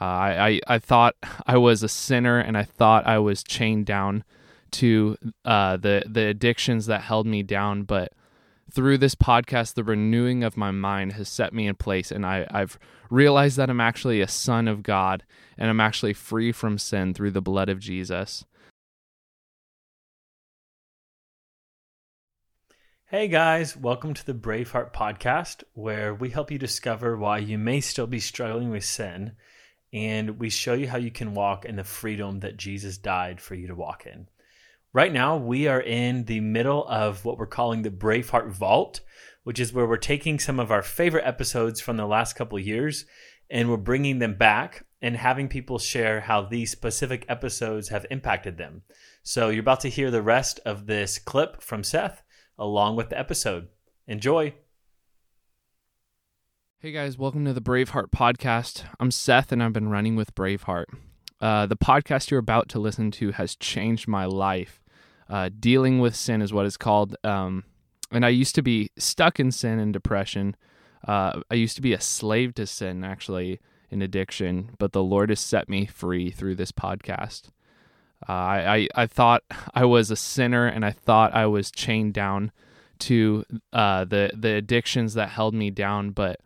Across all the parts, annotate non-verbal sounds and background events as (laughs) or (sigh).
Uh, I, I, thought (laughs) I was a sinner and I thought I was chained down to uh, the, the addictions that held me down. But through this podcast, the renewing of my mind has set me in place. And I, I've realized that I'm actually a son of God and I'm actually free from sin through the blood of Jesus. Hey guys, welcome to the Braveheart podcast, where we help you discover why you may still be struggling with sin and we show you how you can walk in the freedom that Jesus died for you to walk in. Right now, we are in the middle of what we're calling the Braveheart Vault, which is where we're taking some of our favorite episodes from the last couple years and we're bringing them back and having people share how these specific episodes have impacted them. So you're about to hear the rest of this clip from Seth along with the episode. Enjoy. Hey guys, welcome to the Braveheart podcast. I'm Seth and I've been running with Braveheart. Uh, the podcast you're about to listen to has changed my life. Uh, dealing with sin is what it's called. Um, and I used to be stuck in sin and depression. Uh, I used to be a slave to sin, actually, in addiction, but the Lord has set me free through this podcast. Uh, I, I, I thought I was a sinner and I thought I was chained down to uh, the the addictions that held me down, but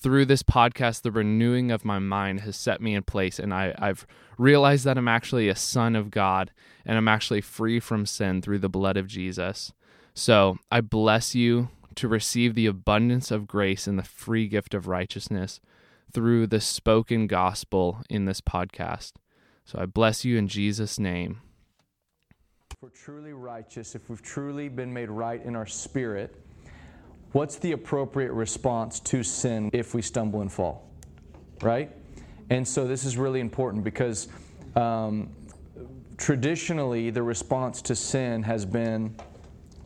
through this podcast, the renewing of my mind has set me in place, and I, I've realized that I'm actually a son of God and I'm actually free from sin through the blood of Jesus. So I bless you to receive the abundance of grace and the free gift of righteousness through the spoken gospel in this podcast. So I bless you in Jesus' name. If we're truly righteous, if we've truly been made right in our spirit, what's the appropriate response to sin if we stumble and fall? Right? And so this is really important because um, traditionally the response to sin has been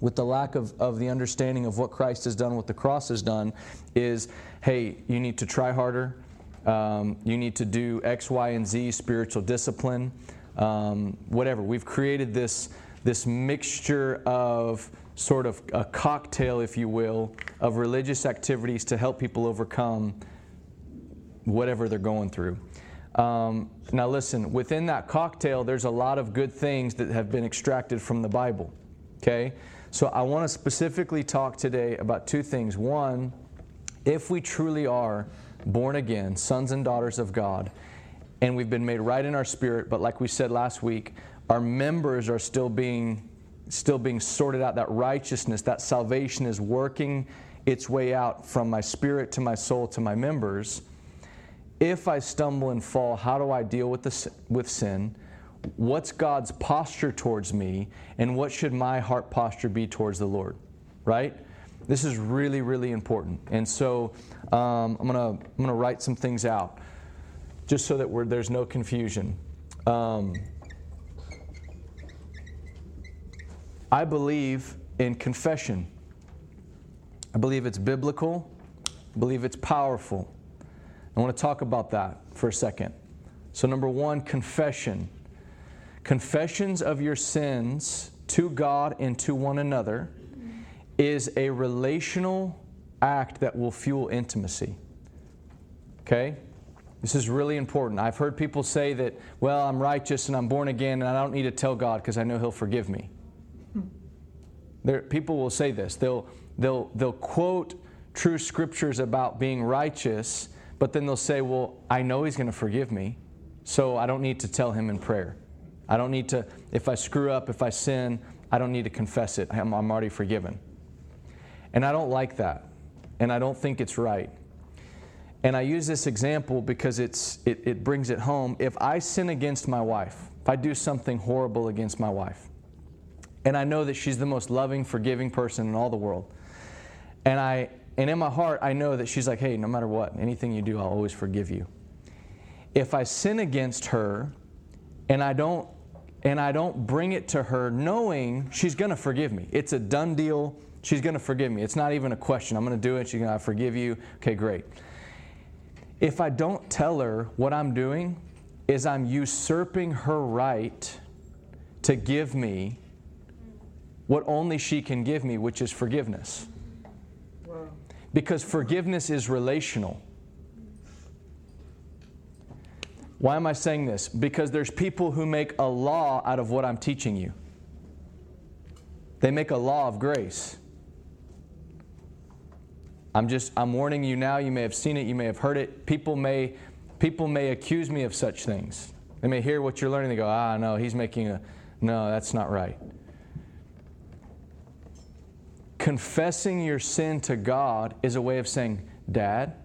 with the lack of, of the understanding of what Christ has done, what the cross has done, is hey, you need to try harder. Um, you need to do X, Y, and Z, spiritual discipline, um, whatever. We've created this, this mixture of sort of a cocktail, if you will, of religious activities to help people overcome whatever they're going through. Um, now, listen, within that cocktail, there's a lot of good things that have been extracted from the Bible. Okay? So, I want to specifically talk today about two things. One, if we truly are born again, sons and daughters of God, and we've been made right in our spirit, but like we said last week, our members are still being still being sorted out. That righteousness that salvation is working its way out from my spirit to my soul to my members. If i stumble and fall how do i deal with this with sin? What's god's posture towards me and what should my heart posture be towards the lord right? This is really really important. And so um, i'm gonna i'm gonna write some things out just so that there's no confusion. Um, I believe in confession. I believe it's biblical. I believe it's powerful. I want to talk about that for a second. So, number one, confession. Confessions of your sins to God and to one another is a relational act that will fuel intimacy. Okay? This is really important. I've heard people say that, well, I'm righteous and I'm born again and I don't need to tell God because I know He'll forgive me. There, people will say this. They'll, they'll, they'll quote true scriptures about being righteous, but then they'll say, Well, I know He's going to forgive me, so I don't need to tell Him in prayer. I don't need to, if I screw up, if I sin, I don't need to confess it. I'm, I'm already forgiven. And I don't like that. And I don't think it's right. And I use this example because it's, it, it brings it home. If I sin against my wife, if I do something horrible against my wife, and I know that she's the most loving, forgiving person in all the world. And I and in my heart I know that she's like, "Hey, no matter what, anything you do, I'll always forgive you." If I sin against her and I don't and I don't bring it to her knowing she's going to forgive me. It's a done deal. She's going to forgive me. It's not even a question. I'm going to do it. She's going to forgive you. Okay, great. If I don't tell her what I'm doing is I'm usurping her right to give me what only she can give me, which is forgiveness. Because forgiveness is relational. Why am I saying this? Because there's people who make a law out of what I'm teaching you. They make a law of grace. I'm just I'm warning you now, you may have seen it, you may have heard it. People may people may accuse me of such things. They may hear what you're learning, they go, "Ah, no, he's making a no, that's not right." Confessing your sin to God is a way of saying, "Dad,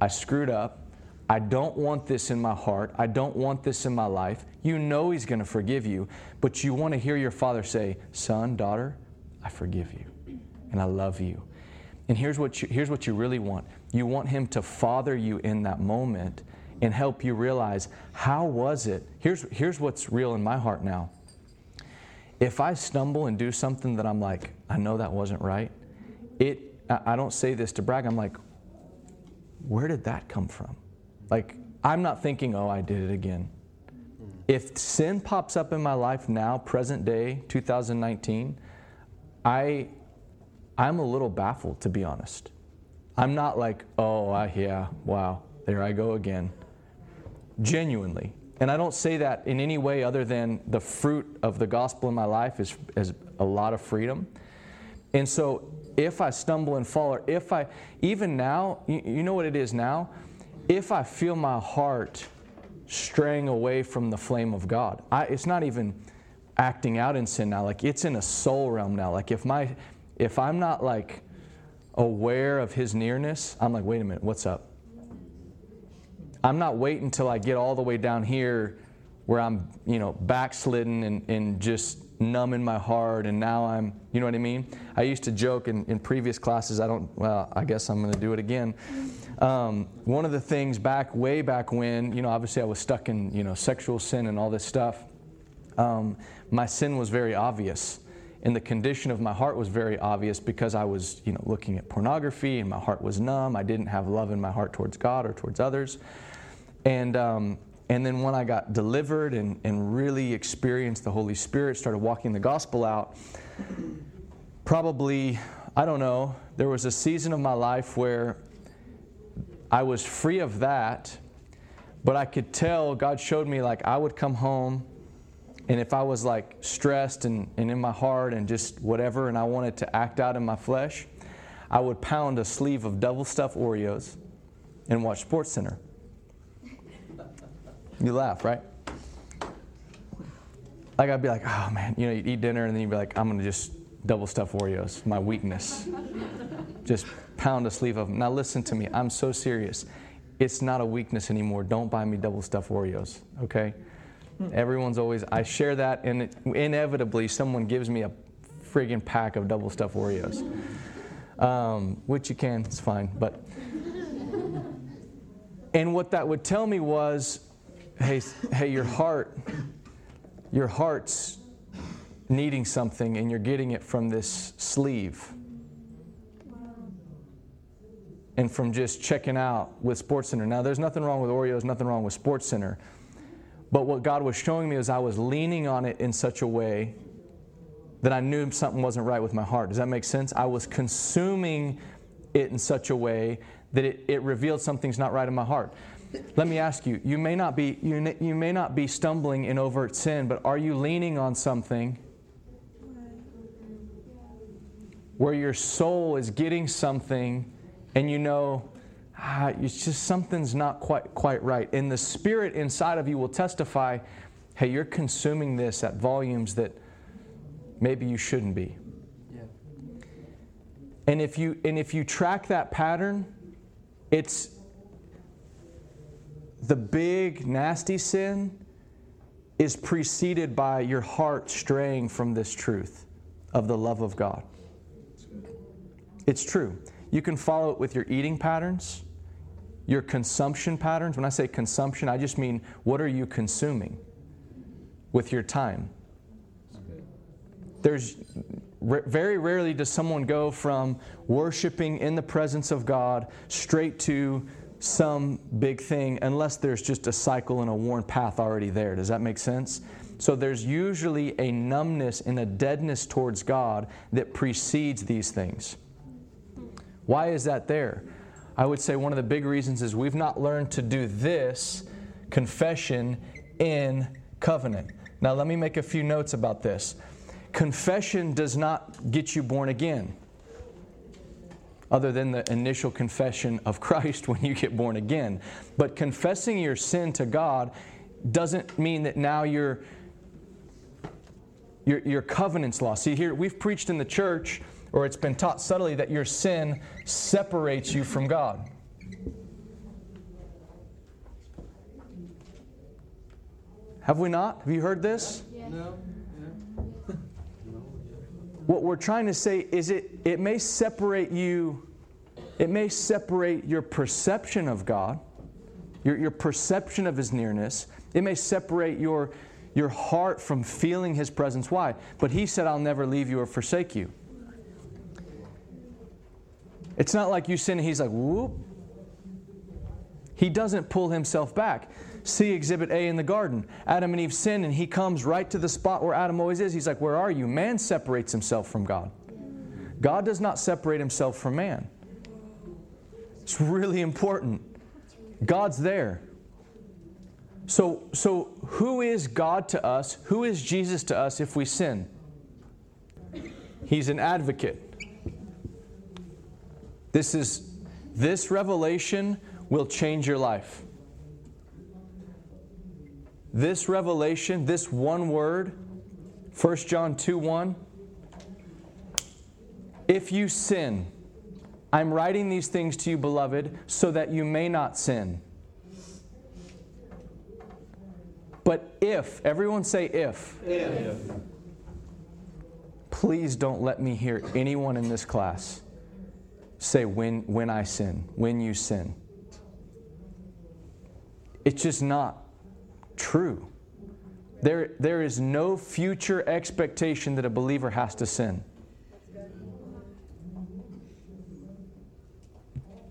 I screwed up. I don't want this in my heart. I don't want this in my life. You know He's going to forgive you, but you want to hear your father say, Son, daughter, I forgive you and I love you. And here's what you, here's what you really want you want Him to father you in that moment and help you realize how was it? Here's, here's what's real in my heart now. If I stumble and do something that I'm like, I know that wasn't right, it, I don't say this to brag, I'm like, where did that come from? Like, I'm not thinking, oh, I did it again. If sin pops up in my life now, present day, 2019, I, I'm a little baffled, to be honest. I'm not like, oh, I, yeah, wow, there I go again. Genuinely. And I don't say that in any way other than the fruit of the gospel in my life is, is a lot of freedom. And so if I stumble and fall, or if I, even now, you, you know what it is now? If I feel my heart straying away from the flame of God, I, it's not even acting out in sin now. Like it's in a soul realm now. Like if my, if I'm not like aware of His nearness, I'm like, wait a minute, what's up? I'm not waiting until I get all the way down here where I'm, you know, backslidden and, and just numb in my heart and now I'm, you know what I mean? I used to joke in, in previous classes, I don't, well, I guess I'm going to do it again. Um, one of the things back, way back when, you know, obviously I was stuck in, you know, sexual sin and all this stuff. Um, my sin was very obvious. And the condition of my heart was very obvious because I was, you know, looking at pornography and my heart was numb. I didn't have love in my heart towards God or towards others. And, um, and then when I got delivered and, and really experienced the Holy Spirit, started walking the gospel out, probably, I don't know, there was a season of my life where I was free of that, but I could tell God showed me like I would come home and if I was like stressed and, and in my heart and just whatever, and I wanted to act out in my flesh, I would pound a sleeve of double stuffed Oreos and watch Sports Center. You laugh, right? Like I'd be like, oh man, you know, you'd eat dinner and then you'd be like, I'm gonna just double stuff Oreos, my weakness. (laughs) just pound a sleeve of them. Now listen to me, I'm so serious. It's not a weakness anymore. Don't buy me double stuff Oreos, okay? Everyone's always, I share that, and it, inevitably someone gives me a friggin' pack of double stuff Oreos. Um, which you can, it's fine. But, and what that would tell me was, hey, hey, your heart, your heart's needing something and you're getting it from this sleeve. And from just checking out with Sports Center. Now, there's nothing wrong with Oreos, nothing wrong with Sports Center. But what God was showing me is I was leaning on it in such a way that I knew something wasn't right with my heart. Does that make sense? I was consuming it in such a way that it, it revealed something's not right in my heart. Let me ask you, you may not be you, you may not be stumbling in overt sin, but are you leaning on something where your soul is getting something and you know ah, it's just something's not quite quite right. And the spirit inside of you will testify, hey, you're consuming this at volumes that maybe you shouldn't be. Yeah. And if you and if you track that pattern, it's the big nasty sin is preceded by your heart straying from this truth of the love of God. It's true. You can follow it with your eating patterns your consumption patterns. When I say consumption, I just mean what are you consuming with your time? There's very rarely does someone go from worshiping in the presence of God straight to some big thing unless there's just a cycle and a worn path already there. Does that make sense? So there's usually a numbness and a deadness towards God that precedes these things. Why is that there? I would say one of the big reasons is we've not learned to do this confession in covenant. Now, let me make a few notes about this. Confession does not get you born again, other than the initial confession of Christ (laughs) when you get born again. But confessing your sin to God doesn't mean that now your, your, your covenant's lost. See, here, we've preached in the church, or it's been taught subtly, that your sin separates you from God. Have we not? Have you heard this? No. What we're trying to say is it, it may separate you, it may separate your perception of God, your, your perception of His nearness. It may separate your, your heart from feeling His presence. Why? But He said, I'll never leave you or forsake you. It's not like you sin and He's like, whoop. He doesn't pull Himself back. See Exhibit A in the garden. Adam and Eve sin, and he comes right to the spot where Adam always is. He's like, Where are you? Man separates himself from God. God does not separate himself from man. It's really important. God's there. So, so who is God to us? Who is Jesus to us if we sin? He's an advocate. This is this revelation will change your life. This revelation, this one word, 1 John 2 1, if you sin, I'm writing these things to you, beloved, so that you may not sin. But if, everyone say if. If. Please don't let me hear anyone in this class say when, when I sin, when you sin. It's just not true. There, there is no future expectation that a believer has to sin.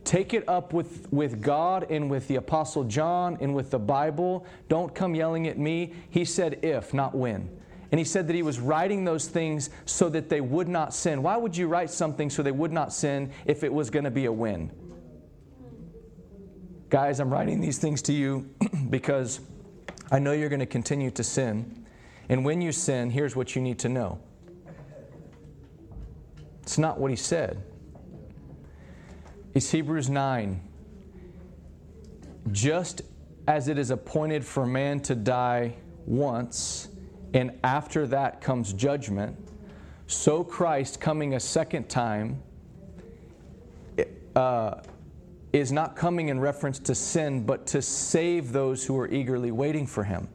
Take it up with, with God and with the Apostle John and with the Bible. Don't come yelling at me. He said if, not when. And he said that he was writing those things so that they would not sin. Why would you write something so they would not sin if it was going to be a win? Guys, I'm writing these things to you (clears throat) because I know you're going to continue to sin. And when you sin, here's what you need to know it's not what he said. It's Hebrews 9. Just as it is appointed for man to die once, and after that comes judgment, so Christ coming a second time uh, is not coming in reference to sin, but to save those who are eagerly waiting for him.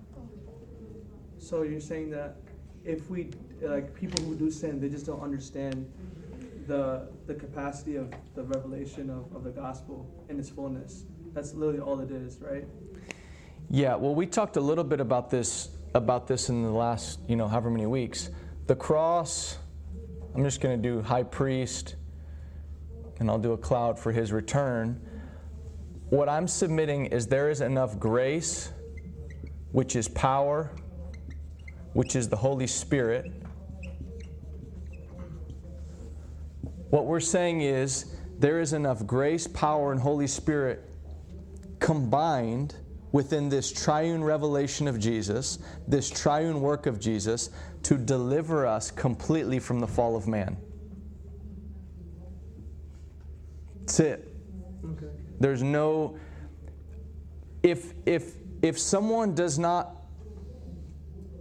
So you're saying that if we, like people who do sin, they just don't understand the the capacity of the revelation of, of the gospel in its fullness. That's literally all it is, right? Yeah, well we talked a little bit about this about this in the last, you know, however many weeks. The cross, I'm just gonna do high priest, and I'll do a cloud for his return. What I'm submitting is there is enough grace, which is power, which is the Holy Spirit. What we're saying is there is enough grace, power, and Holy Spirit combined within this triune revelation of Jesus, this triune work of Jesus, to deliver us completely from the fall of man. That's it. Okay. There's no if if if someone does not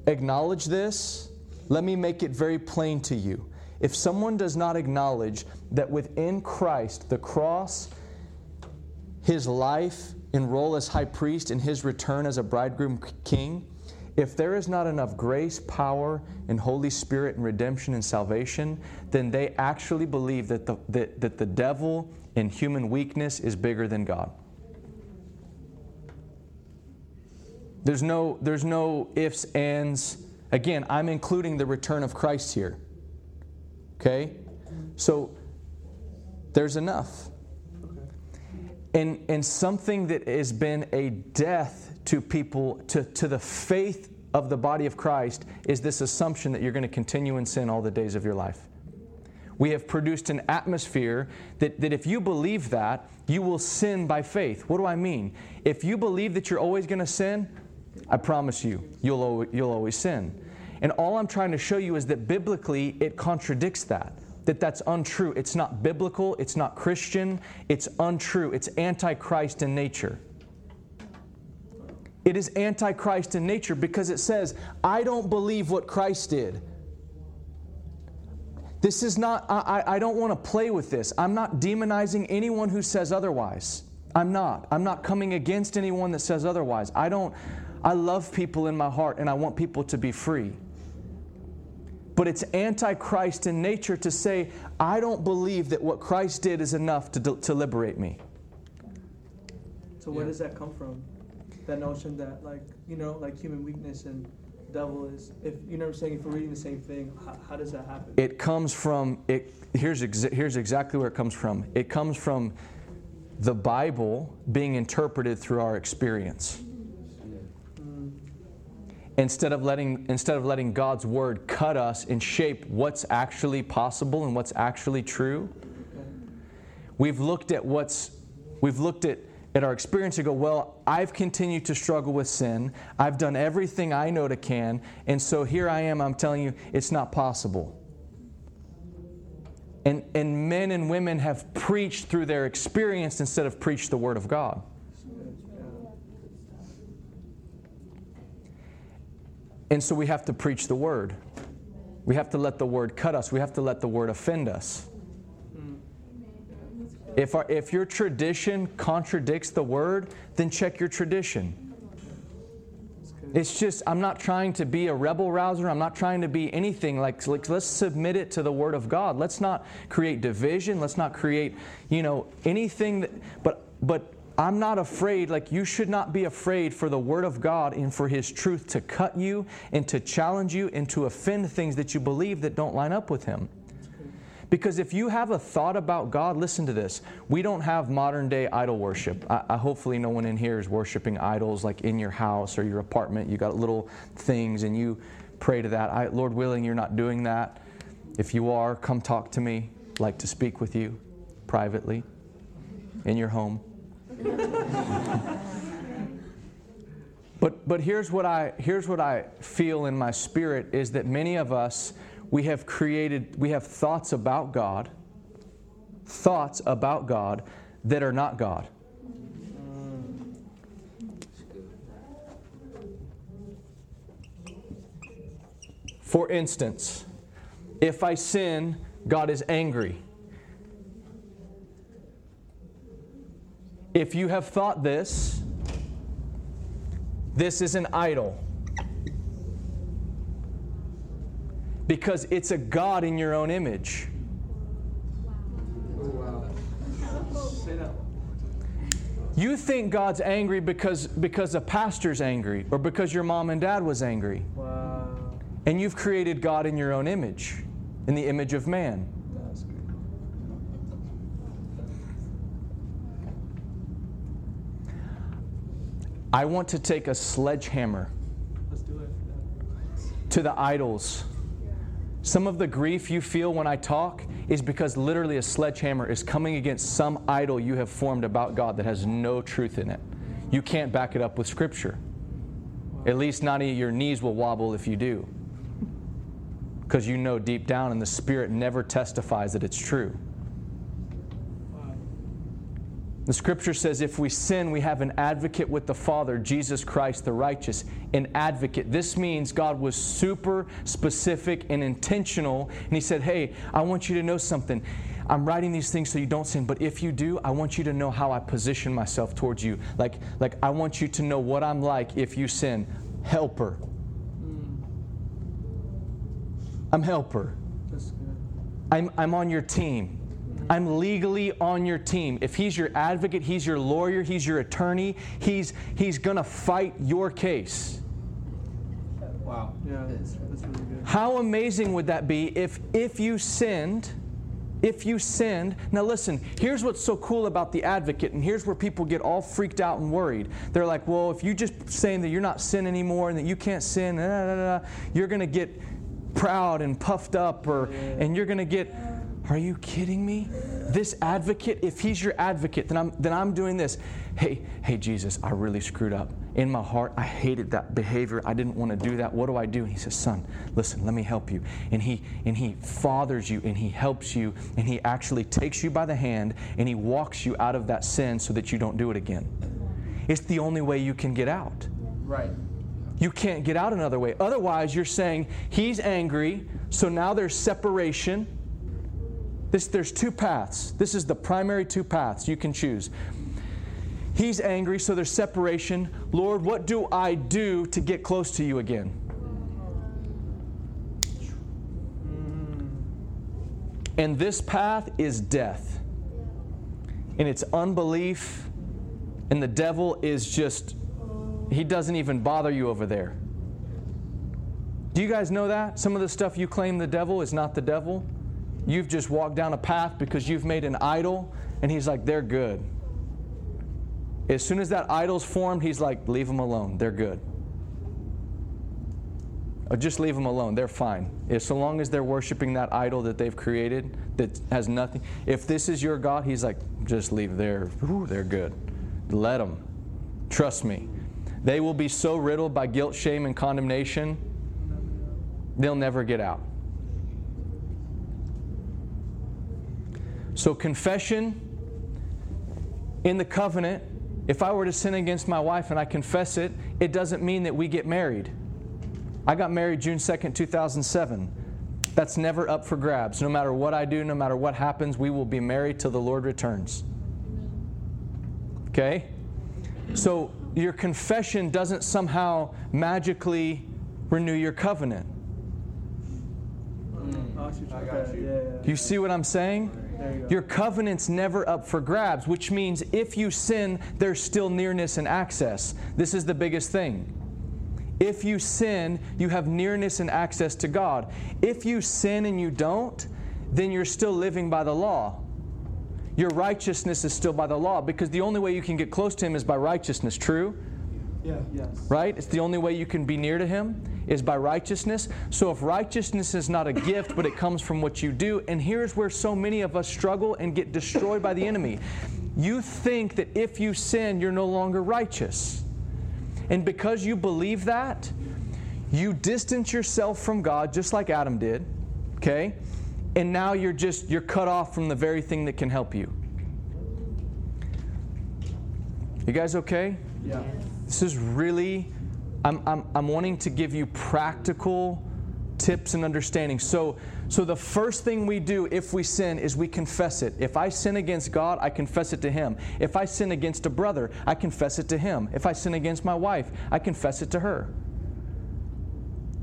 acknowledge this, let me make it very plain to you. If someone does not acknowledge that within Christ, the cross, his life and role as high priest, and his return as a bridegroom king, if there is not enough grace, power, and Holy Spirit and redemption and salvation, then they actually believe that the, that, that the devil and human weakness is bigger than God. There's no, there's no ifs, ands. Again, I'm including the return of Christ here. Okay? So there's enough. And, and something that has been a death to people, to, to the faith of the body of Christ, is this assumption that you're going to continue in sin all the days of your life. We have produced an atmosphere that, that if you believe that, you will sin by faith. What do I mean? If you believe that you're always going to sin, I promise you, you'll, you'll always sin. And all I'm trying to show you is that biblically it contradicts that. That that's untrue. It's not biblical, it's not Christian, it's untrue. It's antichrist in nature. It is antichrist in nature because it says, I don't believe what Christ did. This is not, I, I don't want to play with this. I'm not demonizing anyone who says otherwise. I'm not. I'm not coming against anyone that says otherwise. I don't, I love people in my heart and I want people to be free. But it's antichrist in nature to say, I don't believe that what Christ did is enough to, to liberate me. So where does that come from? That notion that like you know like human weakness and devil is if you know what I'm saying if we're reading the same thing how, how does that happen? It comes from it. Here's exa- here's exactly where it comes from. It comes from the Bible being interpreted through our experience. Mm. Instead of letting instead of letting God's word cut us and shape what's actually possible and what's actually true, we've looked at what's we've looked at at our experience and go, well, I've continued to struggle with sin. I've done everything I know to can, and so here I am, I'm telling you, it's not possible. And, and men and women have preached through their experience instead of preached the Word of God. And so we have to preach the Word. We have to let the Word cut us. We have to let the Word offend us. If, our, if your tradition contradicts the Word, then check your tradition. It's just, I'm not trying to be a rebel rouser. I'm not trying to be anything. Like, like, let's submit it to the Word of God. Let's not create division. Let's not create, you know, anything that, but, but I'm not afraid, like, you should not be afraid for the Word of God and for His truth to cut you and to challenge you and to offend things that you believe that don't line up with Him. Because if you have a thought about God, listen to this. We don't have modern day idol worship. I, I, hopefully, no one in here is worshiping idols like in your house or your apartment. You got little things and you pray to that. I, Lord willing, you're not doing that. If you are, come talk to me. I'd like to speak with you privately in your home. (laughs) but but here's what I here's what I feel in my spirit is that many of us we have created, we have thoughts about God, thoughts about God that are not God. For instance, if I sin, God is angry. If you have thought this, this is an idol. Because it's a God in your own image. You think God's angry because, because a pastor's angry or because your mom and dad was angry. Wow. And you've created God in your own image, in the image of man. I want to take a sledgehammer to the idols some of the grief you feel when I talk is because literally a sledgehammer is coming against some idol you have formed about God that has no truth in it. You can't back it up with Scripture. At least not your knees will wobble if you do. Because you know deep down and the Spirit never testifies that it's true. The scripture says if we sin, we have an advocate with the Father, Jesus Christ the righteous. An advocate. This means God was super specific and intentional. And He said, Hey, I want you to know something. I'm writing these things so you don't sin, but if you do, I want you to know how I position myself towards you. Like, like I want you to know what I'm like if you sin. Helper. Hmm. I'm helper. I'm, I'm on your team. I'm legally on your team. If he's your advocate, he's your lawyer, he's your attorney, he's, he's going to fight your case. Wow. Yeah, that's, that's really good. How amazing would that be if, if you sinned? If you sinned, now listen, here's what's so cool about the advocate, and here's where people get all freaked out and worried. They're like, well, if you just saying that you're not sin anymore and that you can't sin, you're going to get proud and puffed up, or, and you're going to get Are you kidding me? This advocate, if he's your advocate, then I'm then I'm doing this. Hey, hey Jesus, I really screwed up. In my heart, I hated that behavior. I didn't want to do that. What do I do? And he says, "Son, listen, let me help you." And he and he fathers you and he helps you and he actually takes you by the hand and he walks you out of that sin so that you don't do it again. It's the only way you can get out. Right. You can't get out another way. Otherwise, you're saying he's angry, so now there's separation. This, there's two paths. This is the primary two paths you can choose. He's angry, so there's separation. Lord, what do I do to get close to you again? And this path is death. And it's unbelief. And the devil is just, he doesn't even bother you over there. Do you guys know that? Some of the stuff you claim the devil is not the devil. You've just walked down a path because you've made an idol, and he's like, they're good. As soon as that idol's formed, he's like, leave them alone. They're good. Or just leave them alone. They're fine. If so long as they're worshiping that idol that they've created that has nothing. If this is your God, he's like, just leave. They're, whew, they're good. Let them. Trust me. They will be so riddled by guilt, shame, and condemnation, they'll never get out. So, confession in the covenant, if I were to sin against my wife and I confess it, it doesn't mean that we get married. I got married June 2nd, 2007. That's never up for grabs. No matter what I do, no matter what happens, we will be married till the Lord returns. Okay? So, your confession doesn't somehow magically renew your covenant. You. Yeah, yeah. You see what I'm saying? You. Your covenant's never up for grabs, which means if you sin, there's still nearness and access. This is the biggest thing. If you sin, you have nearness and access to God. If you sin and you don't, then you're still living by the law. Your righteousness is still by the law because the only way you can get close to Him is by righteousness. True? Yeah. Yes. right? It's the only way you can be near to Him is by righteousness. So if righteousness is not a gift, but it comes from what you do, and here's where so many of us struggle and get destroyed by the enemy. You think that if you sin, you're no longer righteous. And because you believe that, you distance yourself from God just like Adam did, okay? And now you're just you're cut off from the very thing that can help you. You guys okay? Yeah. This is really, I'm, I'm, I'm wanting to give you practical tips and understanding. So, so the first thing we do if we sin is we confess it. If I sin against God, I confess it to Him. If I sin against a brother, I confess it to him. If I sin against my wife, I confess it to her.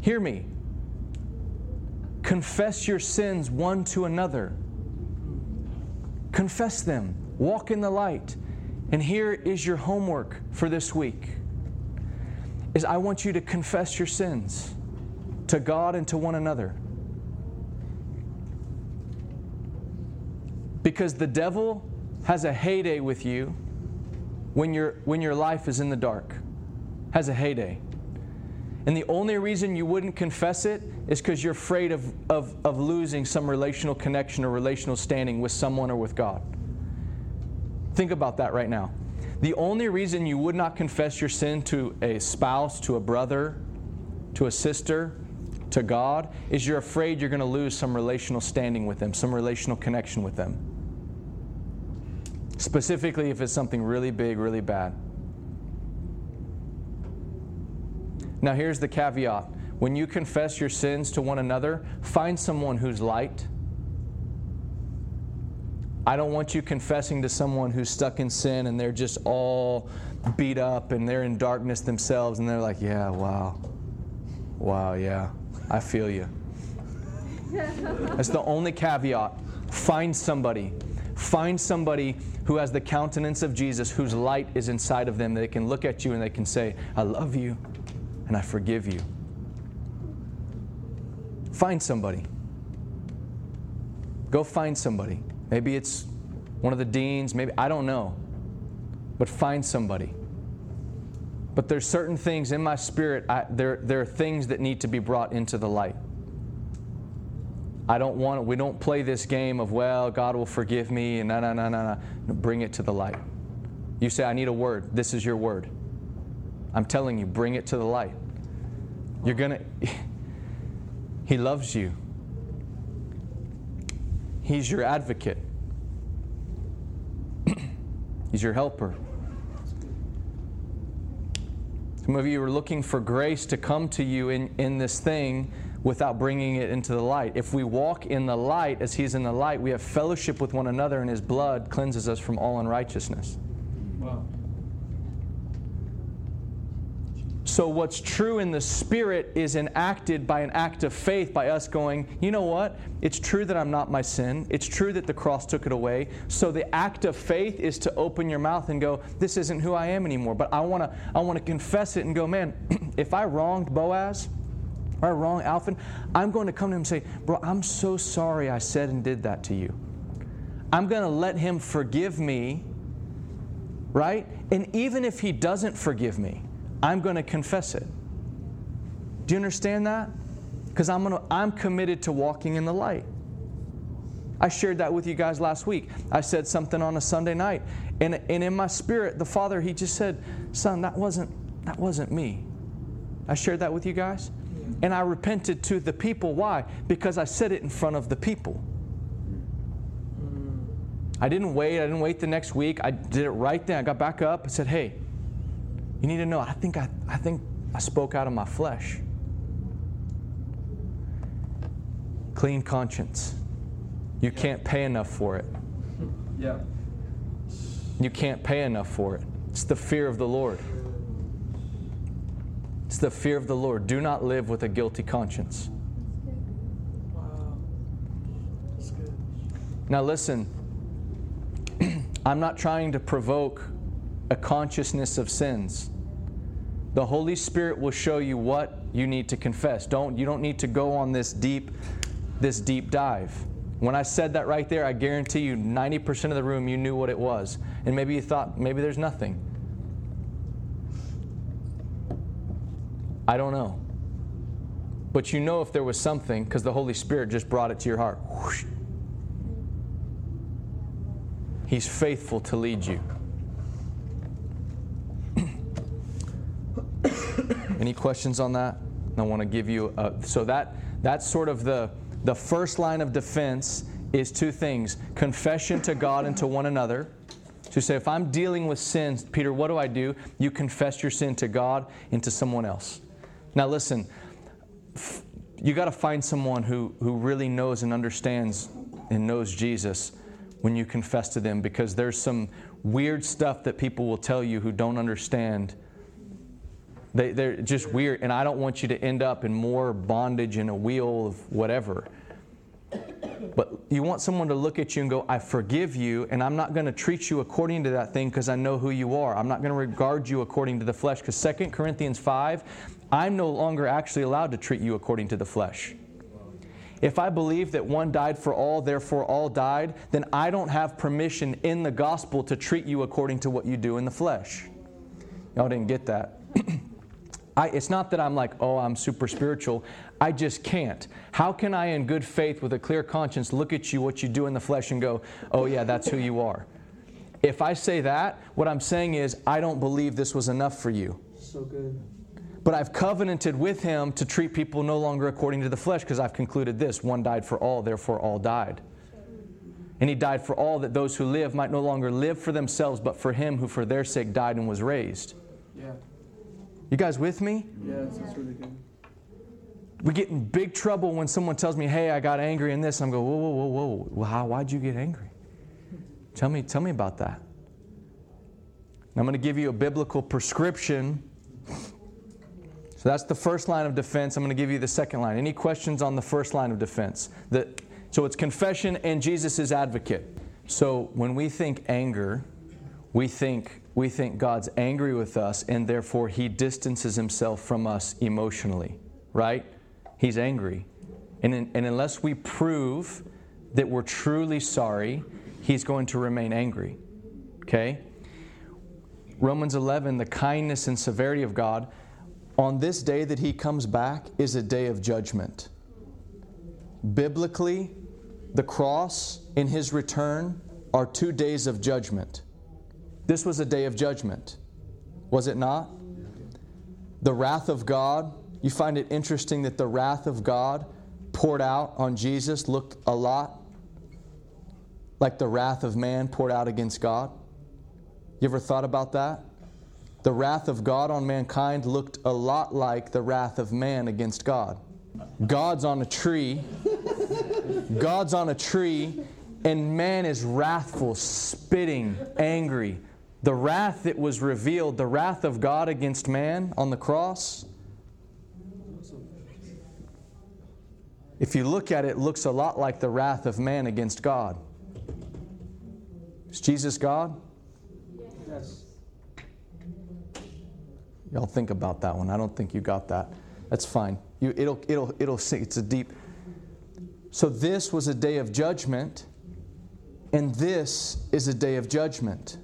Hear me. Confess your sins one to another. Confess them. Walk in the light. And here is your homework for this week. Is I want you to confess your sins to God and to one another. Because the devil has a heyday with you when, your when your life is in the dark. Has a heyday. And the only reason you wouldn't confess it is because you're afraid of, of, of losing some relational connection or relational standing with someone or with God. Think about that right now. The only reason you would not confess your sin to a spouse, to a brother, to a sister, to God is you're afraid you're going to lose some relational standing with them, some relational connection with them. Specifically, if it's something really big, really bad. Now, here's the caveat when you confess your sins to one another, find someone who's light. I don't want you confessing to someone who's stuck in sin and they're just all beat up and they're in darkness themselves and they're like, yeah, wow. Wow, yeah, I feel you. (laughs) That's the only caveat. Find somebody. Find somebody who has the countenance of Jesus, whose light is inside of them. They can look at you and they can say, I love you and I forgive you. Find somebody. Go find somebody. Maybe it's one of the deans, maybe, I don't know. But find somebody. But there's certain things in my spirit, I, there, there are things that need to be brought into the light. I don't want, we don't play this game of, well, God will forgive me, and no, no, no, no, no. Bring it to the light. You say, I need a word. This is your word. I'm telling you, bring it to the light. You're going (laughs) to, He loves you. He's your advocate, He's your helper. Some of you are looking for grace to come to you in, in this thing without bringing it into the light. If we walk in the light as He's in the light, we have fellowship with one another, and His blood cleanses us from all unrighteousness. Wow. So, what's true in the Spirit is enacted by an act of faith by us going, you know what? It's true that I'm not my sin. It's true that the cross took it away. So, the act of faith is to open your mouth and go, this isn't who I am anymore. But I want to I wanna confess it and go, man, (clears throat) if I wronged Boaz, or I wronged Alphen, I'm going to come to him and say, bro, I'm so sorry I said and did that to you. I'm going to let him forgive me, right? And even if he doesn't forgive me, I'm going to confess it. Do you understand that? Because I'm, gonna, I'm committed to walking in the light. I shared that with you guys last week. I said something on a Sunday night, and, and in my spirit, the Father, He just said, Son, that wasn't, that wasn't me. I shared that with you guys. And I repented to the people. Why? Because I said it in front of the people. Mm. I didn't wait. I didn't wait the next week. I did it right then. I got back up and said, Hey, you need to know, I think I, I think I spoke out of my flesh. Clean conscience. You can't pay enough for it. Yeah. You can't pay enough for it. It's the fear of the Lord. It's the fear of the Lord. Do not live with a guilty conscience. Wow. That's good. Now, listen, (clears throat) I'm not trying to provoke a consciousness of sins. The Holy Spirit will show you what you need to confess. Don't you don't need to go on this deep this deep dive. When I said that right there, I guarantee you 90% of the room you knew what it was. And maybe you thought maybe there's nothing. I don't know. But you know if there was something because the Holy Spirit just brought it to your heart. Whoosh. He's faithful to lead you. Any questions on that? I want to give you a, so that that's sort of the the first line of defense is two things: confession to God and to one another. So say, if I'm dealing with sins, Peter, what do I do? You confess your sin to God and to someone else. Now listen, you got to find someone who who really knows and understands and knows Jesus when you confess to them because there's some weird stuff that people will tell you who don't understand they, they're just weird, and I don't want you to end up in more bondage in a wheel of whatever. But you want someone to look at you and go, I forgive you, and I'm not going to treat you according to that thing because I know who you are. I'm not going to regard you according to the flesh. Because 2 Corinthians 5, I'm no longer actually allowed to treat you according to the flesh. If I believe that one died for all, therefore all died, then I don't have permission in the gospel to treat you according to what you do in the flesh. Y'all didn't get that. (clears throat) I, it's not that I'm like, oh, I'm super spiritual. I just can't. How can I, in good faith, with a clear conscience, look at you, what you do in the flesh, and go, oh, yeah, that's who you are? If I say that, what I'm saying is, I don't believe this was enough for you. So good. But I've covenanted with him to treat people no longer according to the flesh because I've concluded this one died for all, therefore all died. And he died for all that those who live might no longer live for themselves, but for him who for their sake died and was raised. Yeah. You guys with me? Yeah, that's, really good. We get in big trouble when someone tells me, "Hey, I got angry in this." I'm going, "Whoa, whoa, whoa, whoa! Well, how? Why'd you get angry? Tell me, tell me about that." And I'm going to give you a biblical prescription. So that's the first line of defense. I'm going to give you the second line. Any questions on the first line of defense? The, so it's confession and Jesus is advocate. So when we think anger, we think we think God's angry with us and therefore he distances himself from us emotionally, right? He's angry. And, in, and unless we prove that we're truly sorry, he's going to remain angry. Okay? Romans 11, the kindness and severity of God, on this day that he comes back is a day of judgment. biblically, the cross and his return are two days of judgment. This was a day of judgment, was it not? The wrath of God, you find it interesting that the wrath of God poured out on Jesus looked a lot like the wrath of man poured out against God. You ever thought about that? The wrath of God on mankind looked a lot like the wrath of man against God. God's on a tree. God's on a tree, and man is wrathful, spitting, angry. The wrath that was revealed, the wrath of God against man on the cross, if you look at it, it looks a lot like the wrath of man against God. Is Jesus God? Yes. Y'all think about that one. I don't think you got that. That's fine. You, it'll, it'll, it'll sink. It's a deep. So this was a day of judgment, and this is a day of judgment.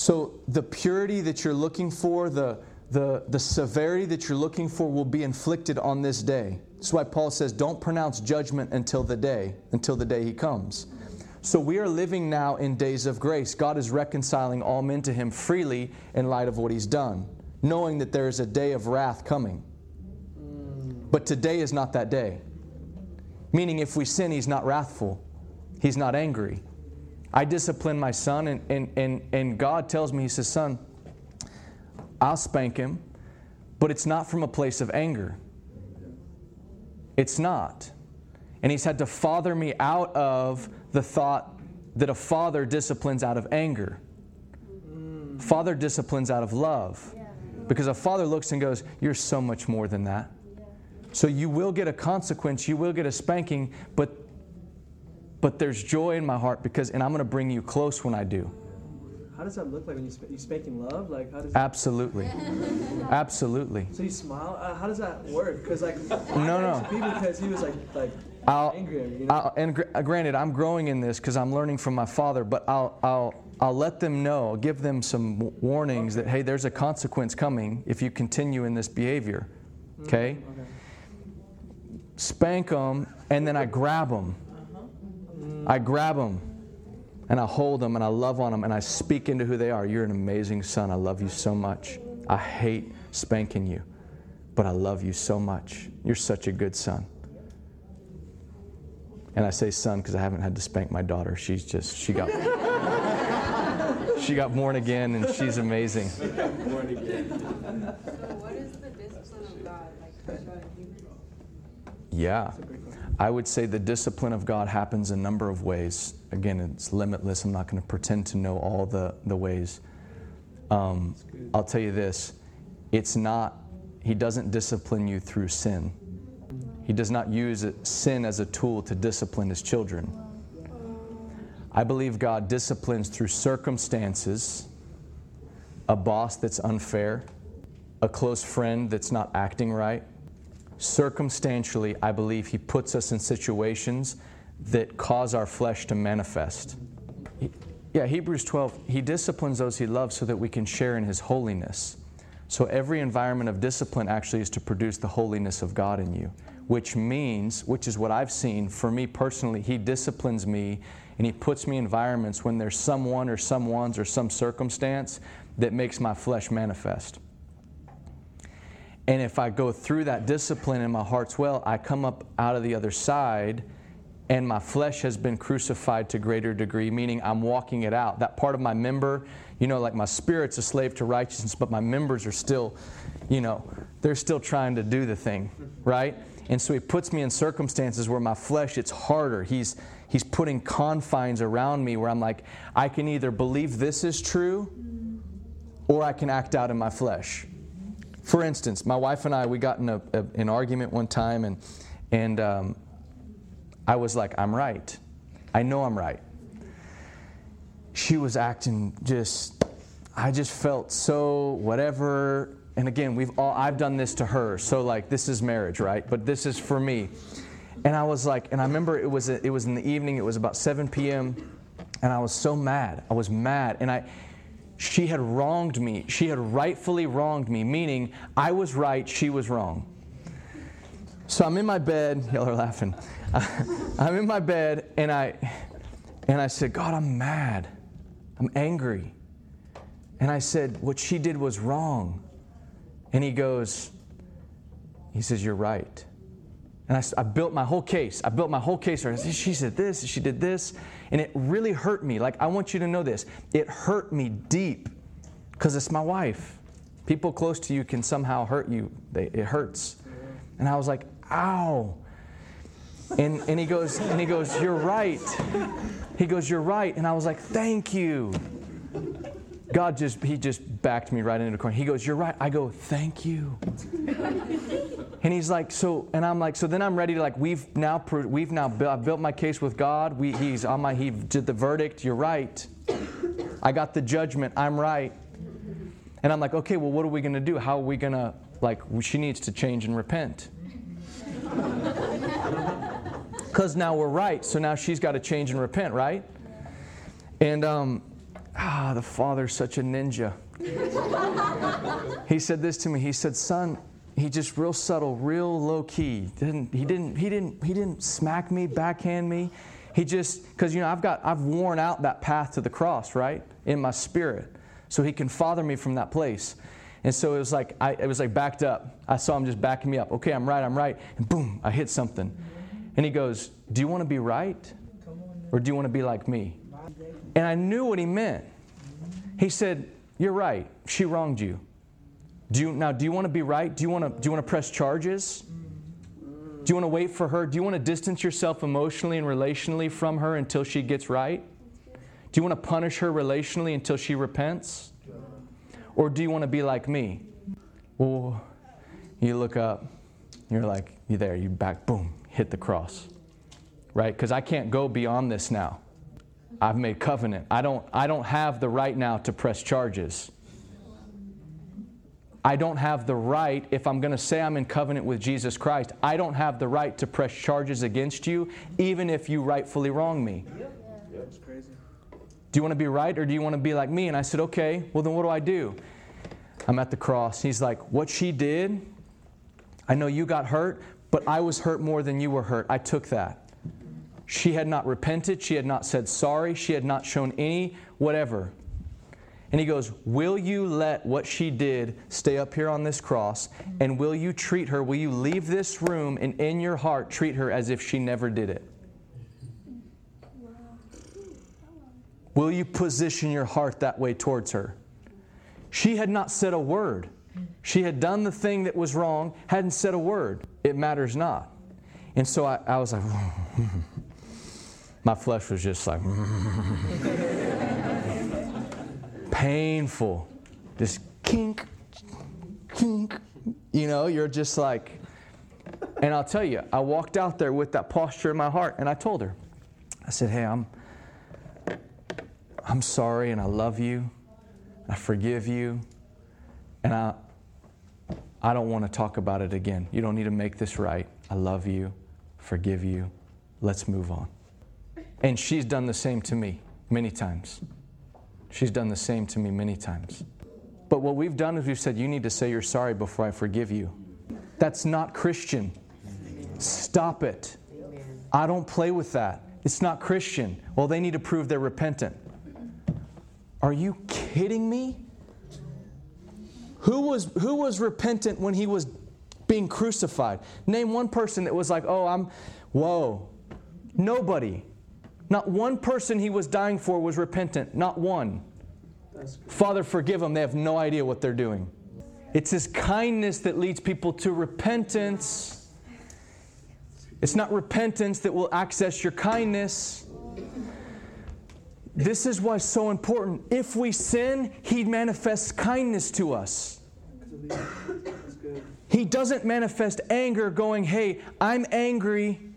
So the purity that you're looking for, the, the, the severity that you're looking for will be inflicted on this day. That's why Paul says, don't pronounce judgment until the day, until the day he comes. So we are living now in days of grace. God is reconciling all men to him freely in light of what he's done, knowing that there is a day of wrath coming. But today is not that day. Meaning, if we sin, he's not wrathful, he's not angry. I discipline my son, and, and, and, and God tells me, He says, Son, I'll spank him, but it's not from a place of anger. It's not. And He's had to father me out of the thought that a father disciplines out of anger. Father disciplines out of love. Because a father looks and goes, You're so much more than that. So you will get a consequence, you will get a spanking, but but there's joy in my heart because and I'm going to bring you close when I do. How does that look like when you, sp- you spank in love? Like how does Absolutely. (laughs) Absolutely. so you smile? Uh, how does that work? Because like No, no. because he was like like I'll, angry. You know? I'll, and gr- uh, granted, I'm growing in this because I'm learning from my father, but I'll, I'll, I'll let them know, I'll give them some warnings that, hey, there's a consequence coming if you continue in this behavior. Okay? okay. Spank them, and then I grab them. I grab them, and I hold them, and I love on them, and I speak into who they are. You're an amazing son. I love you so much. I hate spanking you, but I love you so much. You're such a good son. And I say son because I haven't had to spank my daughter. She's just, she got, (laughs) she got born again and she's amazing. So what is the discipline of God like to show in Hebrews? Yeah. I would say the discipline of God happens a number of ways. Again, it's limitless. I'm not going to pretend to know all the, the ways. Um, I'll tell you this it's not, He doesn't discipline you through sin. He does not use sin as a tool to discipline His children. I believe God disciplines through circumstances, a boss that's unfair, a close friend that's not acting right, circumstantially, I believe He puts us in situations that cause our flesh to manifest. Yeah, Hebrews 12, He disciplines those He loves so that we can share in His holiness. So every environment of discipline actually is to produce the holiness of God in you, which means, which is what I've seen for me personally, He disciplines me and He puts me in environments when there's someone or someone's or some circumstance that makes my flesh manifest. And if I go through that discipline and my heart's well, I come up out of the other side and my flesh has been crucified to greater degree, meaning I'm walking it out. That part of my member, you know, like my spirit's a slave to righteousness, but my members are still, you know, they're still trying to do the thing, right? And so he puts me in circumstances where my flesh, it's harder. He's, he's putting confines around me where I'm like, I can either believe this is true or I can act out in my flesh. For instance, my wife and I, we got in a, a- an argument one time, and, and um, I was like, I'm right. I know I'm right. She was acting just, I just felt so whatever. And again, we've all, I've done this to her. So, like, this is marriage, right? But this is for me. And I was like, and I remember it was, it was in the evening, it was about 7 p.m., and I was so mad. I was mad. And I, she had wronged me. She had rightfully wronged me, meaning I was right, she was wrong. So I'm in my bed. Y'all are laughing. (laughs) I'm in my bed, and I and I said, God, I'm mad. I'm angry. And I said, what she did was wrong. And he goes, he says, you're right. And I, I built my whole case. I built my whole case. She said this, she did this. And it really hurt me. Like, I want you to know this. It hurt me deep because it's my wife. People close to you can somehow hurt you, they, it hurts. And I was like, ow. And, and he goes, and he goes, you're right. He goes, you're right. And I was like, thank you. God just, he just backed me right into the corner. He goes, you're right. I go, thank you. and he's like, so, and I'm like, so then I'm ready to like, we've now, we've now, built, I've built my case with God. We, he's on my, he did the verdict. You're right. I got the judgment. I'm right. And I'm like, okay, well, what are we going to do? How are we going to, like, she needs to change and repent. (laughs) Because now we're right. So now she's got to change and repent, right? And, um, ah, the father's such a ninja. he said this to me. He said, son, he just real subtle, real low key. Didn't, he, didn't, he, didn't, he didn't smack me, backhand me. He just, because, you know, I've got, I've worn out that path to the cross, right? In my spirit. So he can father me from that place. And so it was like, I, it was like backed up. I saw him just backing me up. Okay, I'm right, I'm right. And boom, I hit something. And he goes, Do you want to be right? Or do you want to be like me? And I knew what he meant. He said, You're right. She wronged you. Do you now do you want to be right? Do you want to do you want to press charges? Do you want to wait for her? Do you want to distance yourself emotionally and relationally from her until she gets right? Do you want to punish her relationally until she repents? Or do you want to be like me? Well, you look up, you're like, you're there, you back, boom, hit the cross. Right? Because I can't go beyond this now. I've made covenant. I don't, I don't have the right now to press charges. I don't have the right, if I'm going to say I'm in covenant with Jesus Christ, I don't have the right to press charges against you, even if you rightfully wrong me. That's crazy. Do you want to be right or do you want to be like me? And I said, Okay, well, then what do I do? I'm at the cross. He's like, What she did, I know you got hurt, but I was hurt more than you were hurt. I took that. She had not repented. She had not said sorry. She had not shown any whatever. And he goes, Will you let what she did stay up here on this cross? And will you treat her? Will you leave this room and in your heart treat her as if she never did it? Will you position your heart that way towards her? She had not said a word. She had done the thing that was wrong, hadn't said a word. It matters not. And so I, I was like, (laughs) my flesh was just like, painful. This kink, kink. You know, you're just like, and I'll tell you, I walked out there with that posture in my heart, and I told her, I said, hey, I'm, I'm sorry, and I love you. I forgive you. And I, I don't want to talk about it again. You don't need to make this right. I love you, forgive you. Let's move on. And she's done the same to me many times. She's done the same to me many times. But what we've done is we've said, You need to say you're sorry before I forgive you. That's not Christian. Stop it. I don't play with that. It's not Christian. Well, they need to prove they're repentant. Are you kidding me? Who was, who was repentant when he was being crucified? Name one person that was like, oh, I'm, whoa. Nobody. Not one person he was dying for was repentant. Not one. Father, forgive them. They have no idea what they're doing. It's his kindness that leads people to repentance. It's not repentance that will access your kindness. This is why it's so important. If we sin, He manifests kindness to us. He doesn't manifest anger going, hey, I'm angry.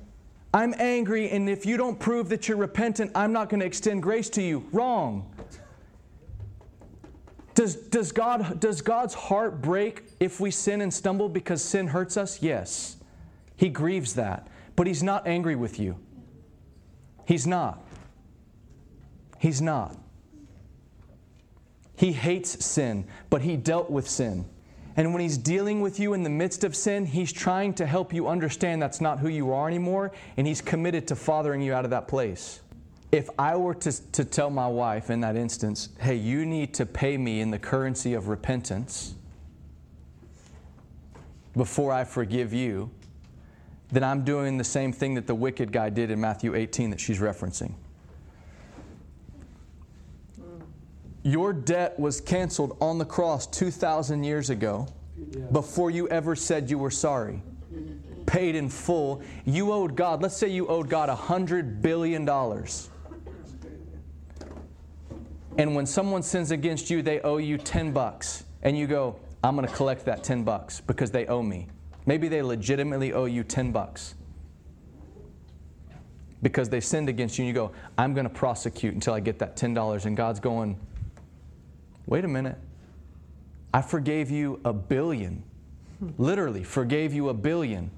I'm angry, and if you don't prove that you're repentant, I'm not going to extend grace to you. Wrong. Does, does, God, does God's heart break if we sin and stumble because sin hurts us? Yes. He grieves that. But He's not angry with you. He's not. He's not. He hates sin, but he dealt with sin. And when he's dealing with you in the midst of sin, he's trying to help you understand that's not who you are anymore, and he's committed to fathering you out of that place. If I were to, to tell my wife in that instance, hey, you need to pay me in the currency of repentance before I forgive you, then I'm doing the same thing that the wicked guy did in Matthew 18 that she's referencing. Your debt was canceled on the cross 2,000 years ago before you ever said you were sorry. Paid in full. You owed God, let's say you owed God $100 billion. And when someone sins against you, they owe you 10 bucks. And you go, I'm going to collect that 10 bucks because they owe me. Maybe they legitimately owe you 10 bucks because they sinned against you. And you go, I'm going to prosecute until I get that $10. And God's going, wait a minute. I forgave you a billion. Literally, forgave you a billion.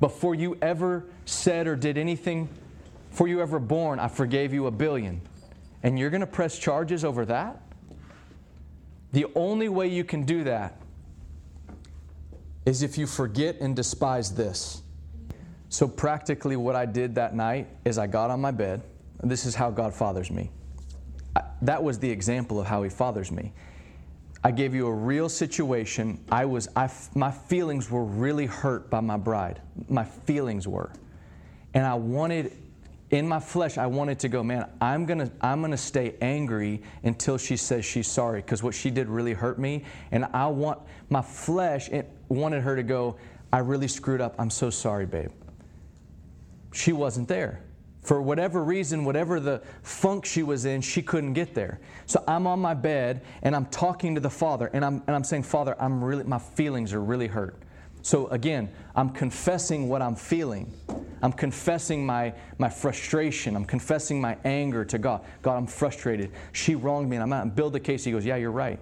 Before you ever said or did anything, before you ever born, I forgave you a billion. And you're going to press charges over that? The only way you can do that is if you forget and despise this. So, practically, what I did that night is I got on my bed. This is how God fathers me. That was the example of how He fathers me. I gave you a real situation. I was, I, my feelings were really hurt by my bride. My feelings were. And I wanted in my flesh, I wanted to go, man, I'm gonna, I'm gonna stay angry until she says she's sorry, because what she did really hurt me. And I want, my flesh it wanted her to go, I really screwed up. I'm so sorry, babe. She wasn't there. For whatever reason, whatever the funk she was in, she couldn't get there. So I'm on my bed and I'm talking to the Father and I'm, and I'm saying, Father, I'm really, my feelings are really hurt. So again, I'm confessing what I'm feeling. I'm confessing my, my frustration. I'm confessing my anger to God. God, I'm frustrated. She wronged me and I'm not. And build the case. He goes, Yeah, you're right.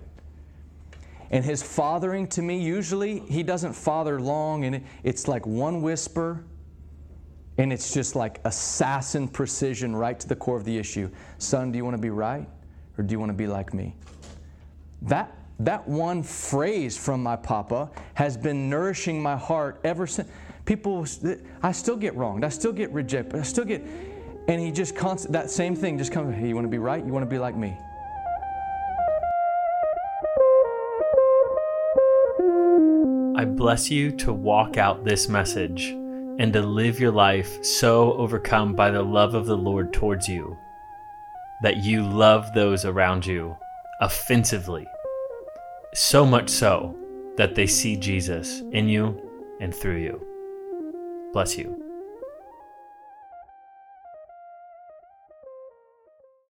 And his fathering to me, usually, he doesn't father long and it's like one whisper and it's just like assassin precision right to the core of the issue. Son, do you want to be right or do you want to be like me? That that one phrase from my papa has been nourishing my heart ever since. People, I still get wronged. I still get rejected. I still get, and he just constant that same thing just comes. Hey, you want to be right? You want to be like me? I bless you to walk out this message and to live your life so overcome by the love of the Lord towards you that you love those around you offensively so much so that they see Jesus in you and through you. Bless you.